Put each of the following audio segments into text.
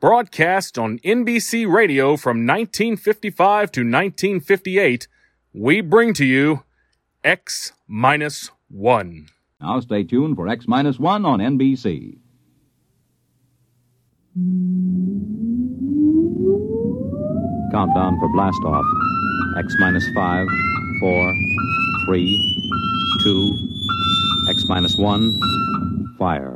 broadcast on NBC Radio from 1955 to 1958, we bring to you X minus 1. Now stay tuned for X minus 1 on NBC. Countdown for blast off. X minus 5, 4, 3, 2, X minus 1, fire.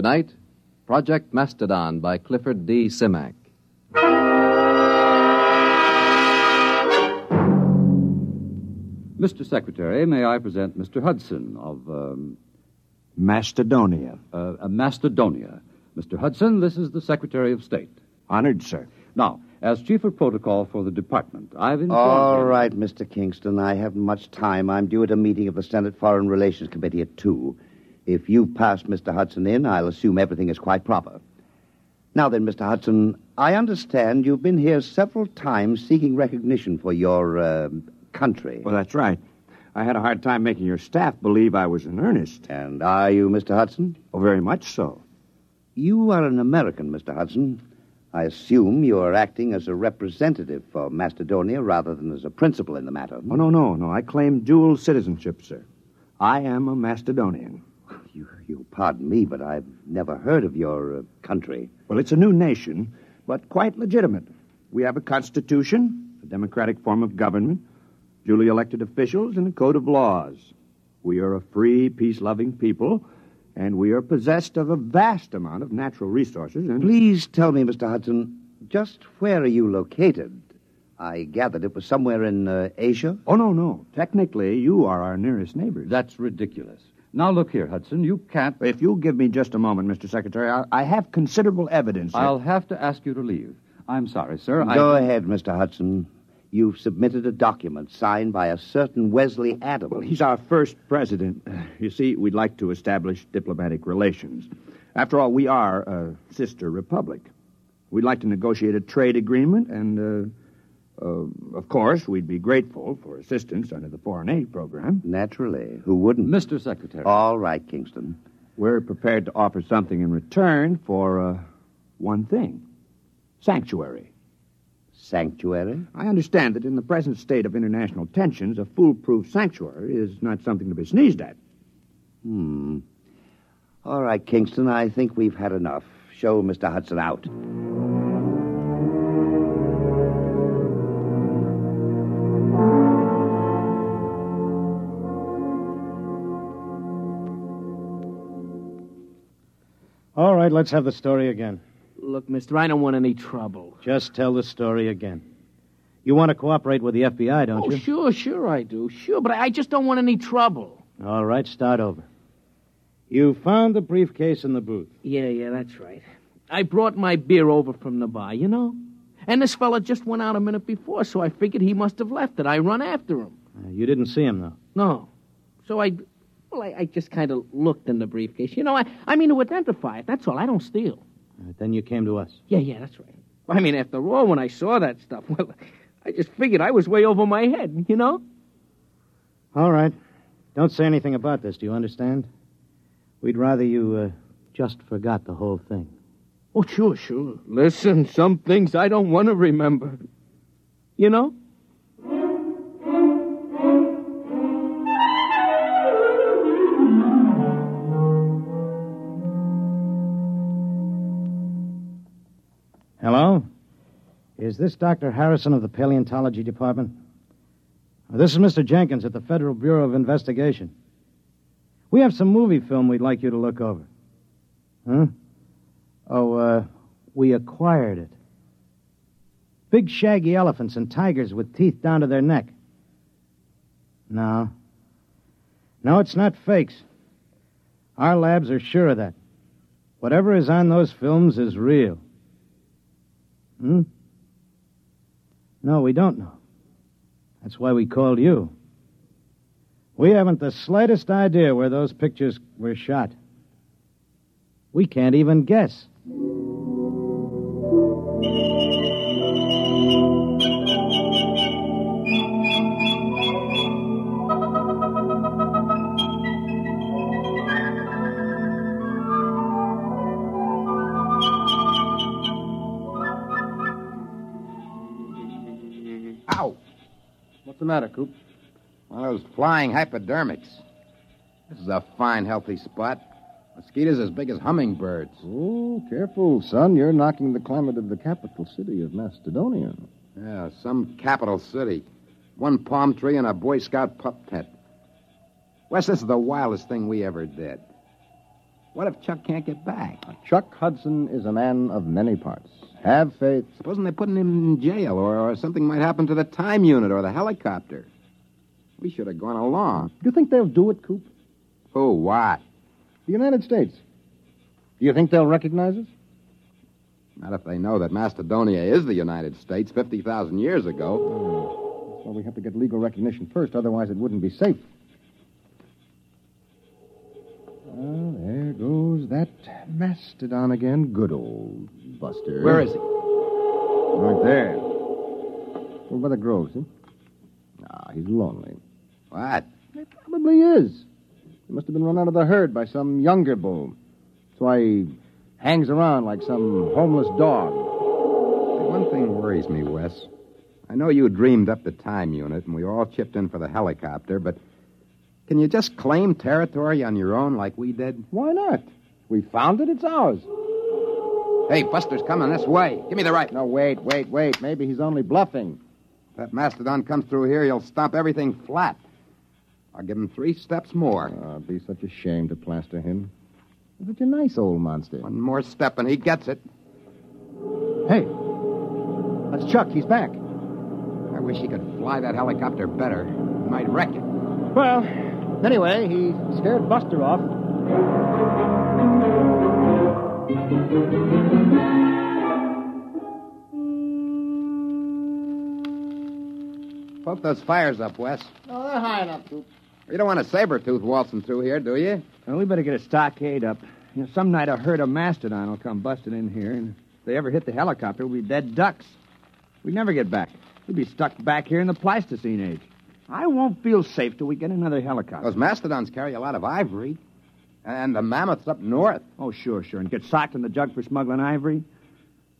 Tonight, Project Mastodon by Clifford D. Simak. Mr. Secretary, may I present Mr. Hudson of um, Macedonia. uh, uh, Macedonia. Mr. Hudson, this is the Secretary of State. Honored, sir. Now, as Chief of Protocol for the Department, I've informed All him- right, Mr. Kingston. I haven't much time. I'm due at a meeting of the Senate Foreign Relations Committee at 2. If you've passed Mr. Hudson in, I'll assume everything is quite proper. Now then, Mr. Hudson, I understand you've been here several times seeking recognition for your uh, country. Well, that's right. I had a hard time making your staff believe I was in earnest. And are you, Mr. Hudson? Oh, very much so. You are an American, Mr. Hudson. I assume you are acting as a representative for Macedonia rather than as a principal in the matter. Oh, no, no, no. I claim dual citizenship, sir. I am a Macedonian. You, you pardon me, but I've never heard of your uh, country. Well, it's a new nation, but quite legitimate. We have a constitution, a democratic form of government, duly elected officials, and a code of laws. We are a free, peace loving people, and we are possessed of a vast amount of natural resources. And Please tell me, Mr. Hudson, just where are you located? I gathered it was somewhere in uh, Asia. Oh, no, no. Technically, you are our nearest neighbors. That's ridiculous. Now, look here, Hudson, you can't. If you'll give me just a moment, Mr. Secretary, I, I have considerable evidence. I'll have to ask you to leave. I'm sorry, sir. I- Go ahead, Mr. Hudson. You've submitted a document signed by a certain Wesley Adams. Well, he's our first president. You see, we'd like to establish diplomatic relations. After all, we are a sister republic. We'd like to negotiate a trade agreement, and, uh, uh, of course, we'd be grateful for assistance under the foreign aid program. Naturally. Who wouldn't? Mr. Secretary. All right, Kingston. We're prepared to offer something in return for uh, one thing sanctuary. Sanctuary? I understand that in the present state of international tensions, a foolproof sanctuary is not something to be sneezed at. Hmm. All right, Kingston, I think we've had enough. Show Mr. Hudson out. Right, let's have the story again. Look, mister, I don't want any trouble. Just tell the story again. You want to cooperate with the FBI, don't oh, you? sure, sure I do. Sure, but I just don't want any trouble. All right, start over. You found the briefcase in the booth. Yeah, yeah, that's right. I brought my beer over from the bar, you know? And this fella just went out a minute before, so I figured he must have left it. I run after him. Uh, you didn't see him, though. No. So I, well, I, I just kind of looked in the briefcase. You know, I, I mean to identify it. That's all. I don't steal. Right, then you came to us. Yeah, yeah, that's right. I mean, after all, when I saw that stuff, well, I just figured I was way over my head, you know? All right. Don't say anything about this, do you understand? We'd rather you uh, just forgot the whole thing. Oh, sure, sure. Listen, some things I don't want to remember. You know? Is this Dr. Harrison of the Paleontology Department? This is Mr. Jenkins at the Federal Bureau of Investigation. We have some movie film we'd like you to look over. Huh? Oh, uh, we acquired it. Big shaggy elephants and tigers with teeth down to their neck. No. No, it's not fakes. Our labs are sure of that. Whatever is on those films is real. Hmm? No, we don't know. That's why we called you. We haven't the slightest idea where those pictures were shot. We can't even guess. Matter, Coop? One of those flying hypodermics. This is a fine, healthy spot. Mosquitoes as big as hummingbirds. Oh, careful, son. You're knocking the climate of the capital city of Macedonia. Yeah, some capital city. One palm tree and a Boy Scout pup tent. Wes, this is the wildest thing we ever did. What if Chuck can't get back? Chuck Hudson is a man of many parts. Have faith. Supposing they're putting him in jail, or, or something might happen to the time unit or the helicopter. We should have gone along. Do you think they'll do it, Coop? Who? What? The United States. Do you think they'll recognize us? Not if they know that Macedonia is the United States 50,000 years ago. Hmm. Well, we have to get legal recognition first, otherwise it wouldn't be safe. Well, there goes that mastodon again. Good old Buster. Where is he? Right there. Over by the grove, see? Ah, he's lonely. What? He probably is. He must have been run out of the herd by some younger bull. That's why he hangs around like some homeless dog. One thing worries me, Wes. I know you dreamed up the time unit and we all chipped in for the helicopter, but can you just claim territory on your own like we did? Why not? We found it, it's ours. Hey, Buster's coming this way. Give me the right. No, wait, wait, wait. Maybe he's only bluffing. If that mastodon comes through here, he'll stomp everything flat. I'll give him three steps more. Oh, it'd be such a shame to plaster him. He's such a nice old monster. One more step and he gets it. Hey, that's Chuck. He's back. I wish he could fly that helicopter better. He might wreck it. Well, anyway, he scared Buster off. Poke those fires up, Wes. Oh, they're high enough, Coop. You don't want a saber tooth waltzing through here, do you? Well, we better get a stockade up. You know, some night a herd of mastodon will come busting in here, and if they ever hit the helicopter, we'll be dead ducks. We'd never get back. We'd be stuck back here in the Pleistocene age. I won't feel safe till we get another helicopter. Those mastodons carry a lot of ivory. And the mammoths up north. Oh, sure, sure. And get socked in the jug for smuggling ivory?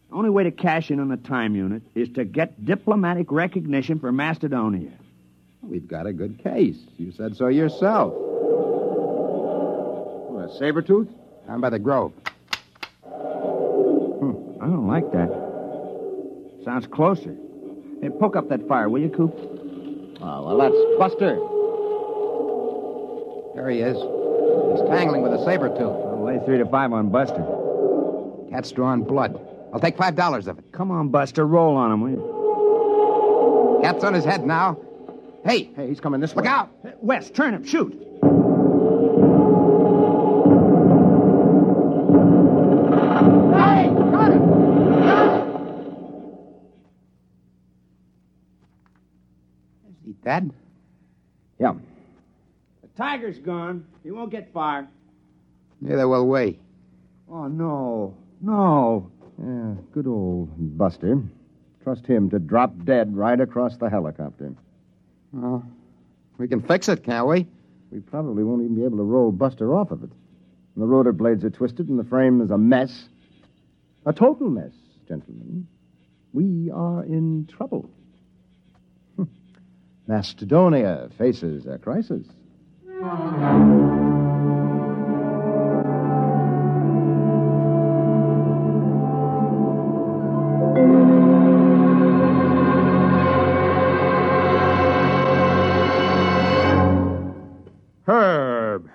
The only way to cash in on the time unit is to get diplomatic recognition for Macedonia. We've got a good case. You said so yourself. What, a saber tooth? Down by the grove. Hmm, I don't like that. Sounds closer. Hey, poke up that fire, will you, Coop? Oh, well, that's Buster. There he is. He's tangling with a saber tooth. I'll lay three to five on Buster. Cat's drawing blood. I'll take five dollars of it. Come on, Buster. Roll on him, will you? Cat's on his head now. Hey, Hey, he's coming this look way. out! Wes, turn him. Shoot. Is he dead? Yeah. The tiger's gone. He won't get far. Neither will we. Oh, no. No. Yeah, good old Buster. Trust him to drop dead right across the helicopter. Well, we can fix it, can't we? We probably won't even be able to roll Buster off of it. The rotor blades are twisted and the frame is a mess. A total mess, gentlemen. We are in trouble. Macedonia faces a crisis.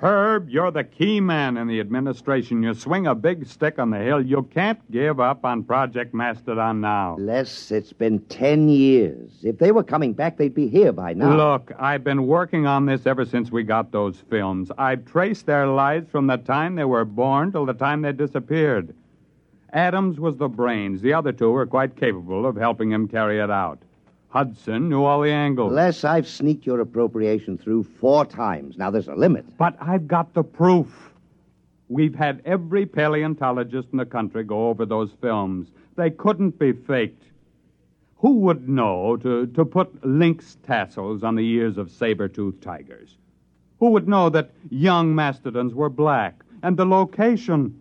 Herb, you're the key man in the administration. You swing a big stick on the hill. You can't give up on Project Mastodon now. Les, it's been ten years. If they were coming back, they'd be here by now. Look, I've been working on this ever since we got those films. I've traced their lives from the time they were born till the time they disappeared. Adams was the brains. The other two were quite capable of helping him carry it out. Hudson knew all the angles. Les, I've sneaked your appropriation through four times. Now, there's a limit. But I've got the proof. We've had every paleontologist in the country go over those films. They couldn't be faked. Who would know to, to put lynx tassels on the ears of saber-toothed tigers? Who would know that young mastodons were black? And the location.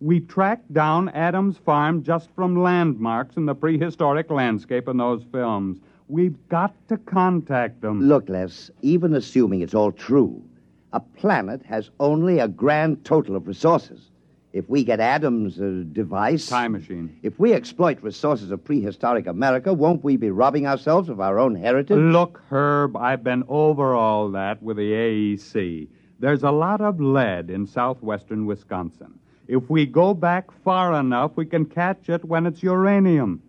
We tracked down Adams' farm just from landmarks in the prehistoric landscape in those films. We've got to contact them. Look, Les, even assuming it's all true, a planet has only a grand total of resources. If we get Adams' uh, device. Time machine. If we exploit resources of prehistoric America, won't we be robbing ourselves of our own heritage? Look, Herb, I've been over all that with the AEC. There's a lot of lead in southwestern Wisconsin. If we go back far enough, we can catch it when it's uranium.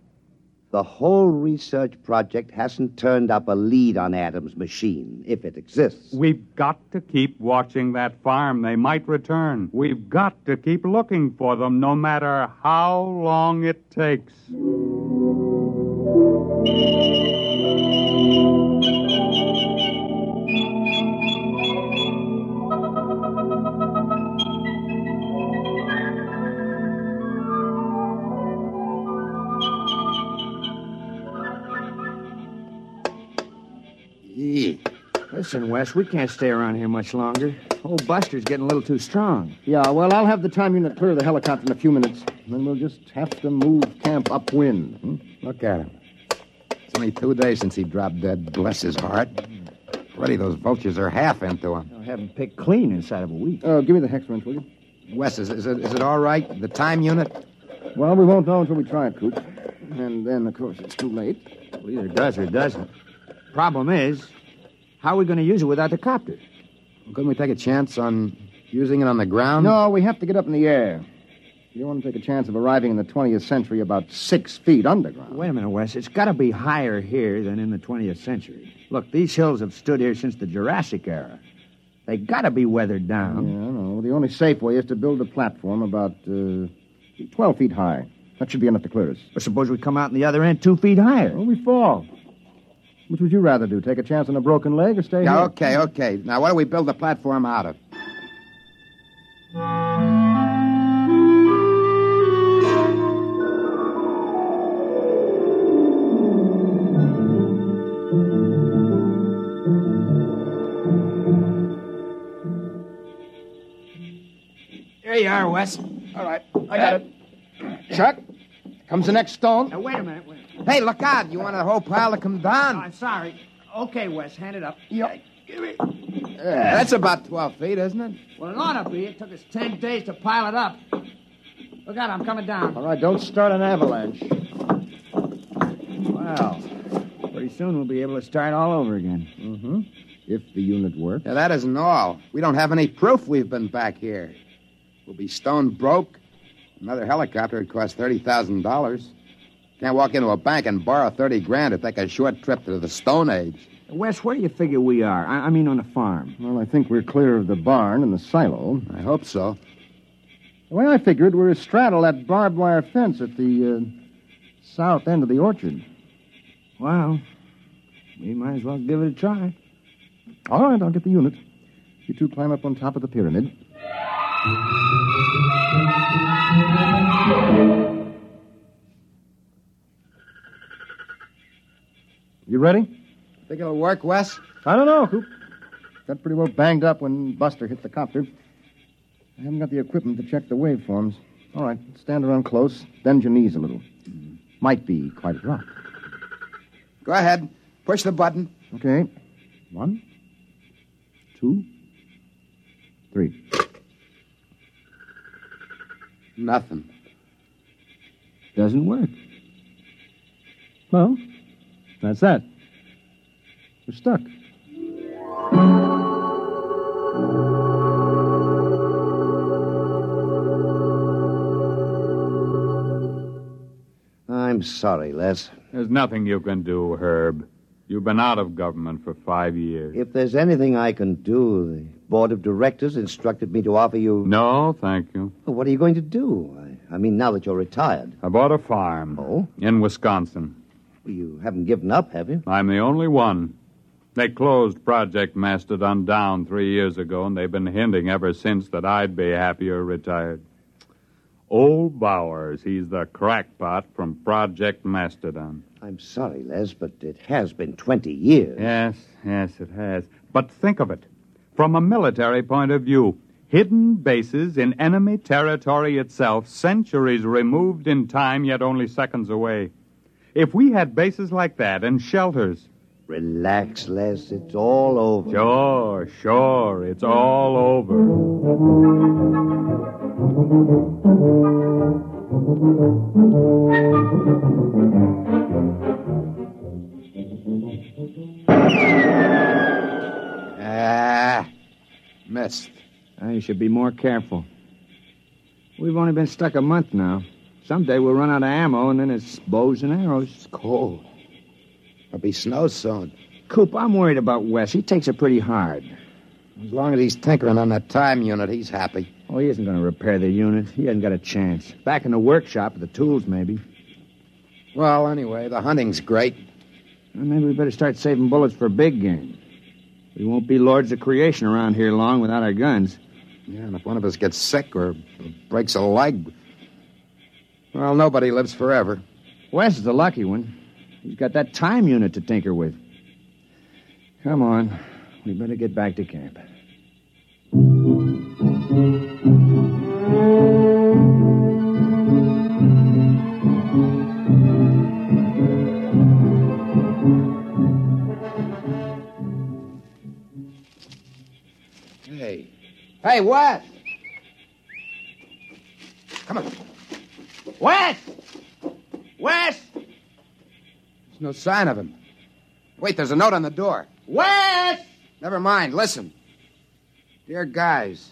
The whole research project hasn't turned up a lead on Adams' machine, if it exists. We've got to keep watching that farm. They might return. We've got to keep looking for them, no matter how long it takes. Listen, Wes, we can't stay around here much longer. Old Buster's getting a little too strong. Yeah, well, I'll have the time unit clear the helicopter in a few minutes. And Then we'll just have to move camp upwind. Hmm? Look at him. It's only two days since he dropped dead. Bless his heart. Already those vultures are half into him. I'll have him picked clean inside of a week. Uh, give me the hex wrench, will you? Wes, is, is, it, is it all right? The time unit? Well, we won't know until we try it, Coop. And then, of course, it's too late. Well, either does or doesn't. Problem is, how are we going to use it without the copter? Couldn't we take a chance on using it on the ground? No, we have to get up in the air. You don't want to take a chance of arriving in the 20th century about six feet underground. Wait a minute, Wes. It's got to be higher here than in the 20th century. Look, these hills have stood here since the Jurassic era. They got to be weathered down. Yeah, I know. The only safe way is to build a platform about uh, 12 feet high. That should be enough to clear us. But suppose we come out on the other end two feet higher. Well, we fall. Which would you rather do? Take a chance on a broken leg or stay Yeah, here? okay, okay. Now, what do we build the platform out of? There you are, Wes. All right, I got uh, it. Chuck, comes the next stone. Now, wait a minute. Wait. Hey, look out. You want a whole pile to come Oh, down? I'm sorry. Okay, Wes, hand it up. Yep. Give me. Yeah, that's about 12 feet, isn't it? Well, it ought to be. It took us ten days to pile it up. Look out, I'm coming down. All right, don't start an avalanche. Well, pretty soon we'll be able to start all over again. Mm-hmm. If the unit works. Yeah, that isn't all. We don't have any proof we've been back here. We'll be stone broke. Another helicopter would cost $30,000. Can't walk into a bank and borrow 30 grand to take a short trip to the Stone Age. Wes, where do you figure we are? I, I mean, on the farm. Well, I think we're clear of the barn and the silo. I hope so. The way I figured, we're astraddle that barbed wire fence at the uh, south end of the orchard. Well, we might as well give it a try. All right, I'll get the unit. You two climb up on top of the pyramid. You ready? Think it'll work, Wes? I don't know, Coop. Got pretty well banged up when Buster hit the copter. I haven't got the equipment to check the waveforms. All right, stand around close, bend your knees a little. Might be quite a drop. Go ahead. Push the button. Okay. One, two, three. Nothing. Doesn't work. Well, that's that. We're stuck. I'm sorry, Les. There's nothing you can do, Herb. You've been out of government for five years. If there's anything I can do, the board of directors instructed me to offer you. No, thank you. Well, what are you going to do? I, I mean, now that you're retired. I bought a farm. Oh? In Wisconsin. You haven't given up, have you? I'm the only one. They closed Project Mastodon down three years ago, and they've been hinting ever since that I'd be happier retired. Old Bowers, he's the crackpot from Project Mastodon. I'm sorry, Les, but it has been 20 years. Yes, yes, it has. But think of it. From a military point of view, hidden bases in enemy territory itself, centuries removed in time, yet only seconds away. If we had bases like that and shelters. Relax, Les. It's all over. Sure, sure. It's all over. Ah, missed. Uh, you should be more careful. We've only been stuck a month now. Someday we'll run out of ammo, and then it's bows and arrows. It's cold. There'll be snow soon. Coop, I'm worried about Wes. He takes it pretty hard. As long as he's tinkering on that time unit, he's happy. Oh, he isn't going to repair the unit. He hasn't got a chance. Back in the workshop with the tools, maybe. Well, anyway, the hunting's great. Well, maybe we better start saving bullets for big game. We won't be lords of creation around here long without our guns. Yeah, and if one of us gets sick or breaks a leg, well, nobody lives forever. Wes is the lucky one. He's got that time unit to tinker with. Come on. We better get back to camp. Hey. Hey, Wes! Come on. Wes! Wes! There's no sign of him. Wait, there's a note on the door. Wes! Never mind. Listen. Dear guys,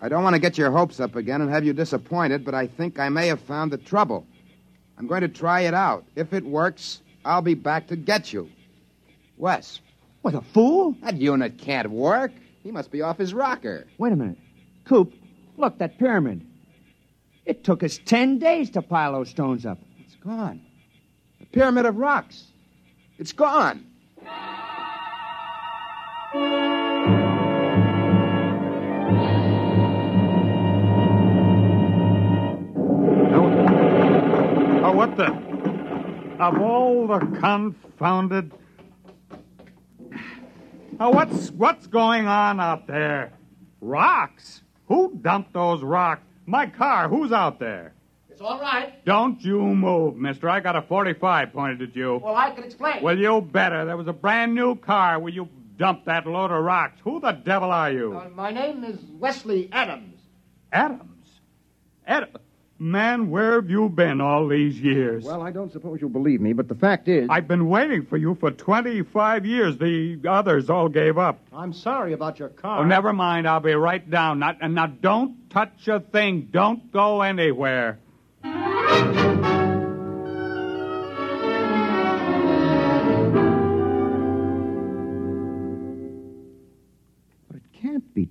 I don't want to get your hopes up again and have you disappointed, but I think I may have found the trouble. I'm going to try it out. If it works, I'll be back to get you. Wes. What, a fool? That unit can't work. He must be off his rocker. Wait a minute. Coop, look, that pyramid. It took us ten days to pile those stones up. It's gone. The pyramid of rocks. It's gone. Oh, what the? Of all the confounded. Oh, what's what's going on out there? Rocks? Who dumped those rocks? My car. Who's out there? It's all right. Don't you move, mister. I got a 45 pointed at you. Well, I can explain. Well, you better. There was a brand new car where you dumped that load of rocks. Who the devil are you? Uh, my name is Wesley Adams. Adams? Ad- Man, where have you been all these years? Well, I don't suppose you'll believe me, but the fact is. I've been waiting for you for 25 years. The others all gave up. I'm sorry about your car. Oh, never mind. I'll be right down. Not, and now don't touch a thing. Don't go anywhere.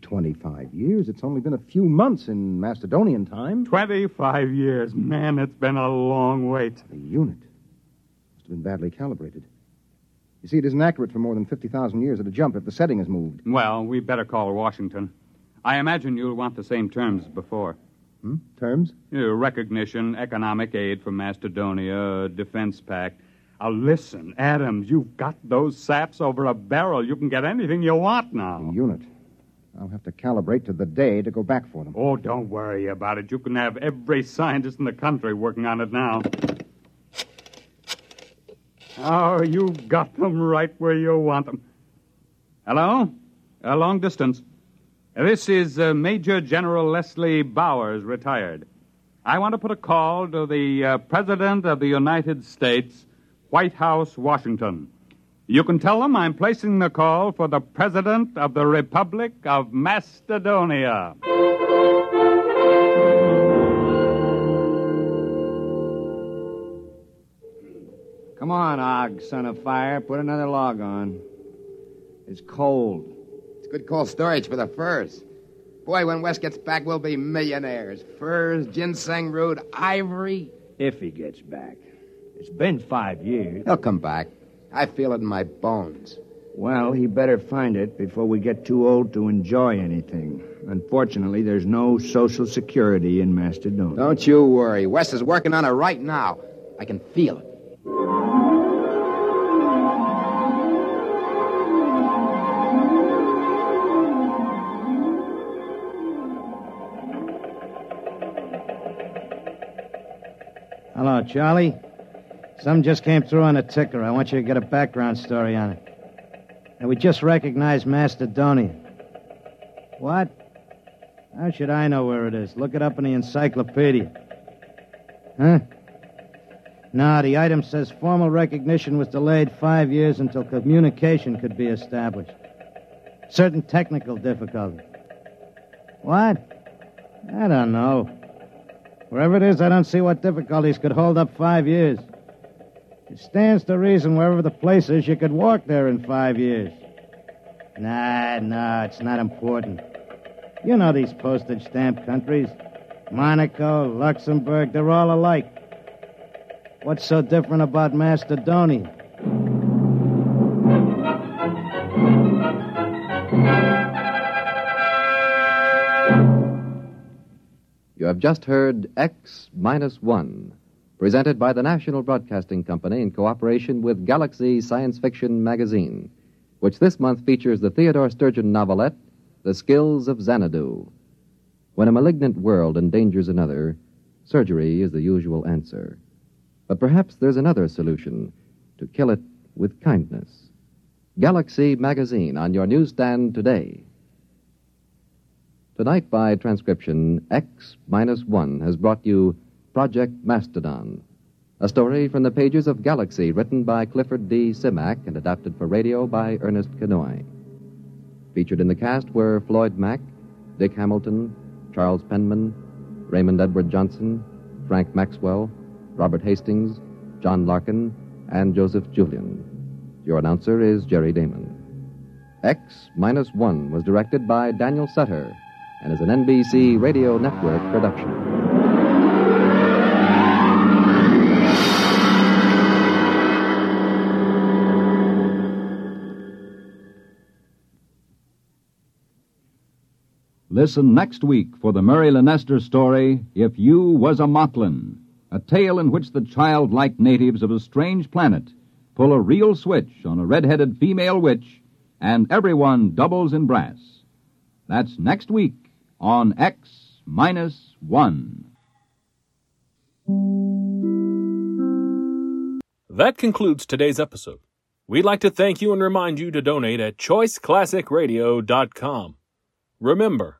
25 years. It's only been a few months in Macedonian time. 25 years. Man, it's been a long wait. The unit must have been badly calibrated. You see, it isn't accurate for more than 50,000 years at a jump if the setting is moved. Well, we better call Washington. I imagine you'll want the same terms as before. Hmm? Terms? You know, recognition, economic aid from Macedonia, defense pact. Uh, listen, Adams, you've got those saps over a barrel. You can get anything you want now. Unit. I'll have to calibrate to the day to go back for them. Oh, don't worry about it. You can have every scientist in the country working on it now. Oh, you've got them right where you want them. Hello? A long distance. This is uh, Major General Leslie Bowers, retired. I want to put a call to the uh, President of the United States, White House, Washington. You can tell them I'm placing the call for the President of the Republic of Macedonia. Come on, Og, son of fire. Put another log on. It's cold. It's good cold storage for the furs. Boy, when Wes gets back, we'll be millionaires. Furs, ginseng root, ivory. If he gets back. It's been five years. He'll come back. I feel it in my bones. Well, he better find it before we get too old to enjoy anything. Unfortunately, there's no Social Security in Macedonia. Don't you worry. Wes is working on it right now. I can feel it. Hello, Charlie. Some just came through on a ticker. I want you to get a background story on it. And we just recognized Macedonia. What? How should I know where it is? Look it up in the encyclopedia. Huh? No, the item says formal recognition was delayed five years until communication could be established. Certain technical difficulties. What? I don't know. Wherever it is, I don't see what difficulties could hold up five years. It stands to reason wherever the place is, you could walk there in five years. Nah, nah, it's not important. You know these postage stamp countries Monaco, Luxembourg, they're all alike. What's so different about Macedonia? You have just heard X Minus One, presented by the National Broadcasting Company in cooperation with Galaxy Science Fiction Magazine, which this month features the Theodore Sturgeon novelette, The Skills of Xanadu. When a malignant world endangers another, surgery is the usual answer. But perhaps there's another solution to kill it with kindness. Galaxy Magazine on your newsstand today. Tonight, by transcription, X minus one has brought you Project Mastodon, a story from the pages of Galaxy written by Clifford D. Simak and adapted for radio by Ernest Kinoy. Featured in the cast were Floyd Mack, Dick Hamilton, Charles Penman, Raymond Edward Johnson, Frank Maxwell, Robert Hastings, John Larkin, and Joseph Julian. Your announcer is Jerry Damon. X minus one was directed by Daniel Sutter and is an NBC Radio Network production. Listen next week for the Murray Leinster story, If You Was a Moklin, a tale in which the childlike natives of a strange planet pull a real switch on a red-headed female witch, and everyone doubles in brass. That's next week on X minus one. That concludes today's episode. We'd like to thank you and remind you to donate at choiceclassicradio.com. Remember,